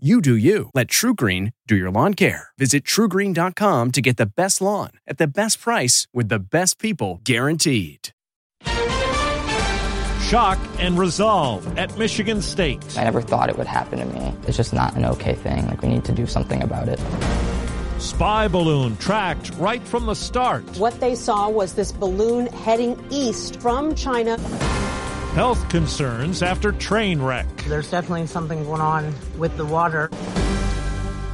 You do you. Let TruGreen do your lawn care. Visit trugreen.com to get the best lawn at the best price with the best people guaranteed. Shock and resolve at Michigan State. I never thought it would happen to me. It's just not an okay thing. Like, we need to do something about it. Spy balloon tracked right from the start. What they saw was this balloon heading east from China. Health concerns after train wreck. There's definitely something going on with the water.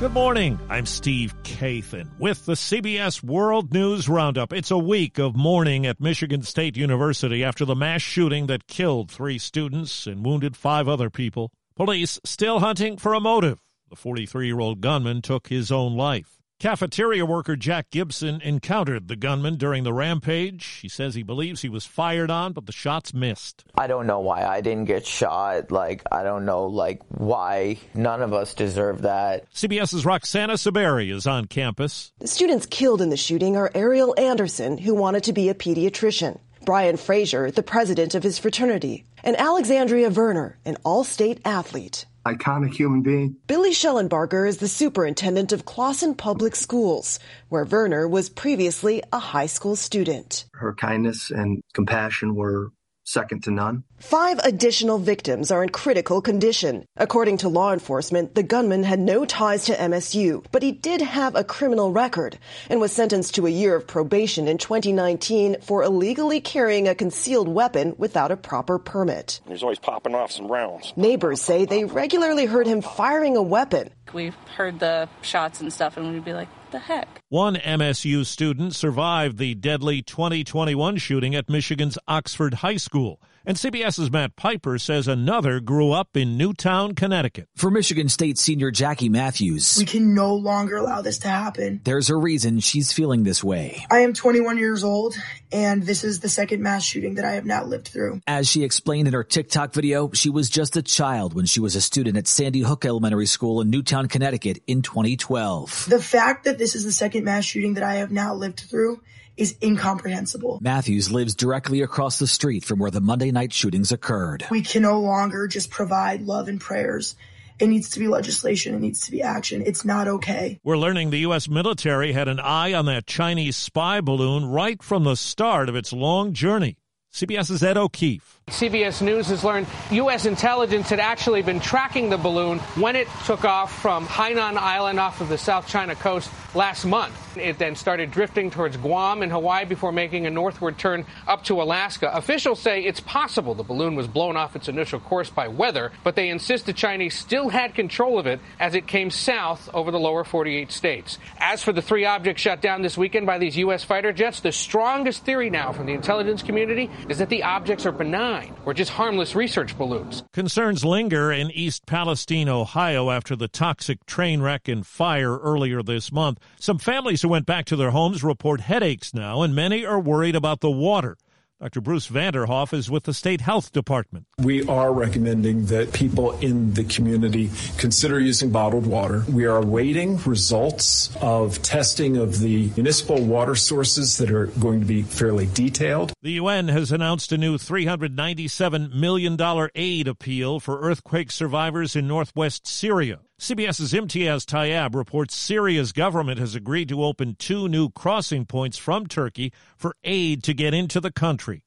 Good morning. I'm Steve Kathan with the CBS World News Roundup. It's a week of mourning at Michigan State University after the mass shooting that killed three students and wounded five other people. Police still hunting for a motive. The 43 year old gunman took his own life. Cafeteria worker Jack Gibson encountered the gunman during the rampage. He says he believes he was fired on, but the shots missed. I don't know why I didn't get shot. Like, I don't know, like, why none of us deserve that. CBS's Roxana Saberi is on campus. The students killed in the shooting are Arielle Anderson, who wanted to be a pediatrician, Brian Fraser, the president of his fraternity, and Alexandria Verner, an all state athlete iconic human being. Billy Schellenbarger is the superintendent of Clawson Public Schools, where Verner was previously a high school student. Her kindness and compassion were second to none. Five additional victims are in critical condition. According to law enforcement, the gunman had no ties to MSU, but he did have a criminal record and was sentenced to a year of probation in 2019 for illegally carrying a concealed weapon without a proper permit. He's always popping off some rounds. Neighbors say they regularly heard him firing a weapon. We've heard the shots and stuff, and we'd be like, the heck? One MSU student survived the deadly 2021 shooting at Michigan's Oxford High School. And CBS's Matt Piper says another grew up in Newtown, Connecticut. For Michigan State senior Jackie Matthews, we can no longer allow this to happen. There's a reason she's feeling this way. I am 21 years old, and this is the second mass shooting that I have now lived through. As she explained in her TikTok video, she was just a child when she was a student at Sandy Hook Elementary School in Newtown, Connecticut in 2012. The fact that this is the second mass shooting that I have now lived through is incomprehensible. Matthews lives directly across the street from where the Monday night shootings occurred. We can no longer just provide love and prayers. It needs to be legislation. It needs to be action. It's not okay. We're learning the U.S. military had an eye on that Chinese spy balloon right from the start of its long journey. CBS's Ed O'Keefe. CBS News has learned U.S. intelligence had actually been tracking the balloon when it took off from Hainan Island off of the South China coast last month. It then started drifting towards Guam and Hawaii before making a northward turn up to Alaska. Officials say it's possible the balloon was blown off its initial course by weather, but they insist the Chinese still had control of it as it came south over the lower 48 states. As for the three objects shot down this weekend by these U.S. fighter jets, the strongest theory now from the intelligence community is that the objects are benign or just harmless research balloons. Concerns linger in East Palestine, Ohio after the toxic train wreck and fire earlier this month. Some families who went back to their homes report headaches now, and many are worried about the water. Dr. Bruce Vanderhoff is with the state health department. We are recommending that people in the community consider using bottled water. We are awaiting results of testing of the municipal water sources that are going to be fairly detailed. The UN has announced a new $397 million aid appeal for earthquake survivors in northwest Syria. CBS's Imtiaz Tyab reports Syria's government has agreed to open two new crossing points from Turkey for aid to get into the country.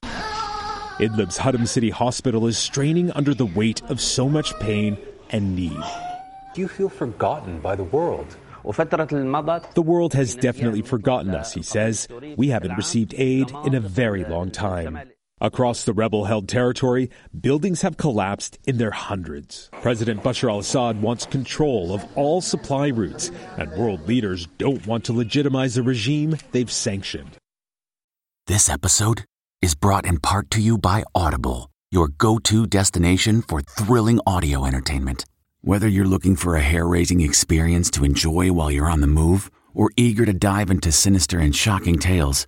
Idlib's Hadam City Hospital is straining under the weight of so much pain and need. Do you feel forgotten by the world? The world has definitely forgotten us, he says. We haven't received aid in a very long time. Across the rebel held territory, buildings have collapsed in their hundreds. President Bashar al Assad wants control of all supply routes, and world leaders don't want to legitimize a regime they've sanctioned. This episode is brought in part to you by Audible, your go to destination for thrilling audio entertainment. Whether you're looking for a hair raising experience to enjoy while you're on the move, or eager to dive into sinister and shocking tales,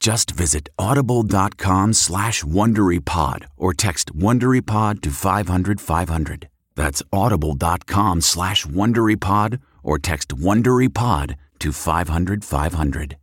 Just visit audible.com slash WonderyPod or text WonderyPod to 500, 500. That's audible.com slash WonderyPod or text WonderyPod to 500, 500.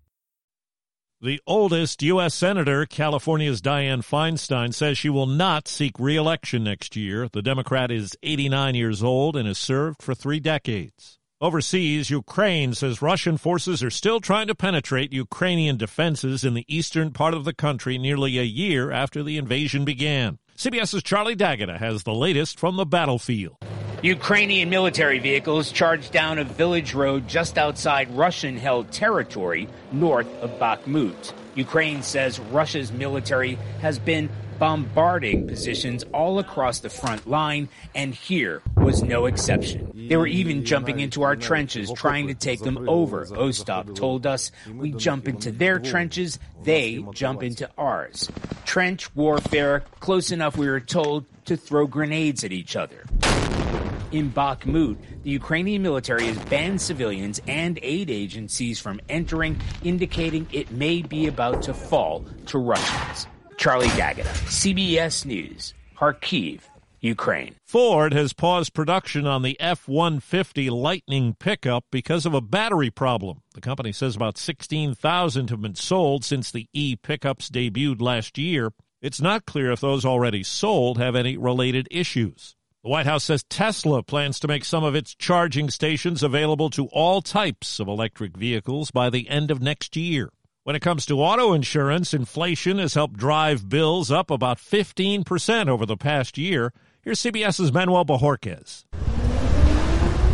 The oldest U.S. Senator, California's Dianne Feinstein, says she will not seek re-election next year. The Democrat is 89 years old and has served for three decades. Overseas, Ukraine says Russian forces are still trying to penetrate Ukrainian defenses in the eastern part of the country nearly a year after the invasion began. CBS's Charlie D'Agata has the latest from the battlefield. Ukrainian military vehicles charged down a village road just outside Russian held territory north of Bakhmut. Ukraine says Russia's military has been bombarding positions all across the front line, and here was no exception. They were even jumping into our trenches, trying to take them over. Ostap oh, told us we jump into their trenches, they jump into ours. Trench warfare, close enough, we were told, to throw grenades at each other. In Bakhmut, the Ukrainian military has banned civilians and aid agencies from entering, indicating it may be about to fall to Russians. Charlie D'Agata, CBS News, Kharkiv, Ukraine. Ford has paused production on the F 150 Lightning pickup because of a battery problem. The company says about 16,000 have been sold since the e pickups debuted last year. It's not clear if those already sold have any related issues. The White House says Tesla plans to make some of its charging stations available to all types of electric vehicles by the end of next year. When it comes to auto insurance, inflation has helped drive bills up about 15% over the past year. Here's CBS's Manuel Bojorquez.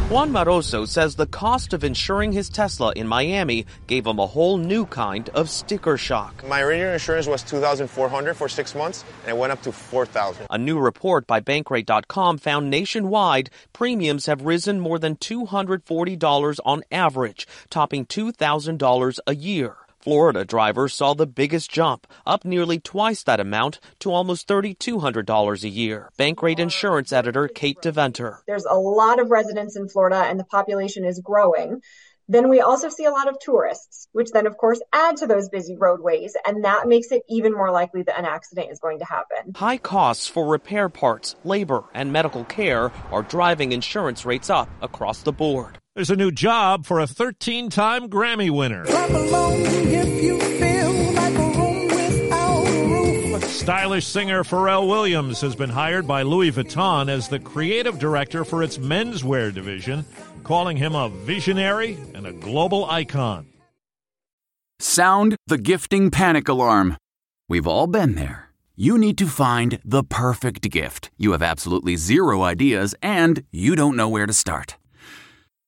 Juan Maroso says the cost of insuring his Tesla in Miami gave him a whole new kind of sticker shock. My original insurance was 2400 for 6 months and it went up to 4000. A new report by bankrate.com found nationwide premiums have risen more than $240 on average, topping $2000 a year. Florida drivers saw the biggest jump, up nearly twice that amount to almost $3,200 a year. Bankrate insurance editor Kate DeVenter. There's a lot of residents in Florida and the population is growing. Then we also see a lot of tourists, which then, of course, add to those busy roadways, and that makes it even more likely that an accident is going to happen. High costs for repair parts, labor, and medical care are driving insurance rates up across the board. There's a new job for a 13 time Grammy winner. Stylish singer Pharrell Williams has been hired by Louis Vuitton as the creative director for its menswear division, calling him a visionary and a global icon. Sound the gifting panic alarm. We've all been there. You need to find the perfect gift. You have absolutely zero ideas and you don't know where to start.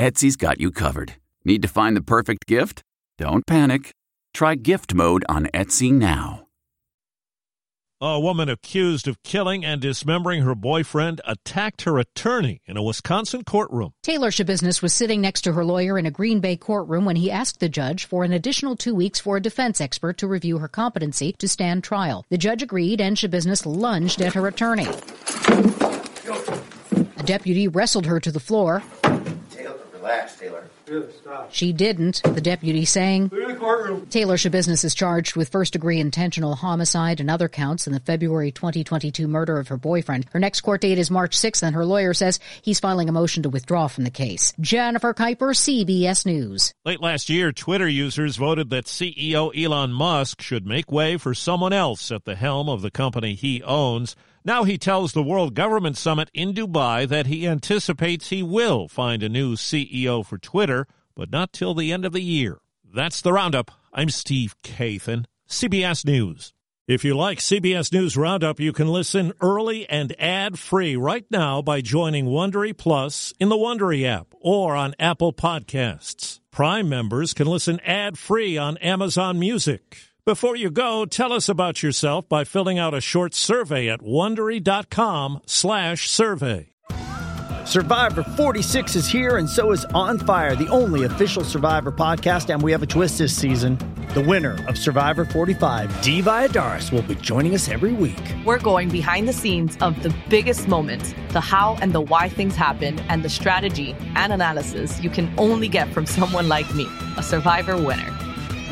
Etsy's got you covered. Need to find the perfect gift? Don't panic. Try gift mode on Etsy now. A woman accused of killing and dismembering her boyfriend attacked her attorney in a Wisconsin courtroom. Taylor Schabusiness was sitting next to her lawyer in a Green Bay courtroom when he asked the judge for an additional two weeks for a defense expert to review her competency to stand trial. The judge agreed and Schabusiness lunged at her attorney. A deputy wrestled her to the floor. Taylor, relax, Taylor. She didn't, the deputy saying. Taylor Schabusiness is charged with first degree intentional homicide and other counts in the February 2022 murder of her boyfriend. Her next court date is March 6th, and her lawyer says he's filing a motion to withdraw from the case. Jennifer Kuiper, CBS News. Late last year, Twitter users voted that CEO Elon Musk should make way for someone else at the helm of the company he owns. Now he tells the World Government Summit in Dubai that he anticipates he will find a new CEO for Twitter, but not till the end of the year. That's the roundup. I'm Steve Kathan, CBS News. If you like CBS News Roundup, you can listen early and ad-free right now by joining Wondery Plus in the Wondery app or on Apple Podcasts. Prime members can listen ad-free on Amazon Music. Before you go, tell us about yourself by filling out a short survey at wondery.com/survey. Survivor 46 is here, and so is On Fire, the only official Survivor podcast. And we have a twist this season. The winner of Survivor 45, Dee Valladares, will be joining us every week. We're going behind the scenes of the biggest moments, the how and the why things happen, and the strategy and analysis you can only get from someone like me, a Survivor winner.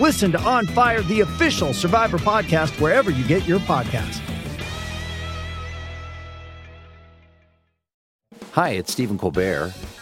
Listen to On Fire, the official Survivor podcast, wherever you get your podcasts. Hi, it's Stephen Colbert,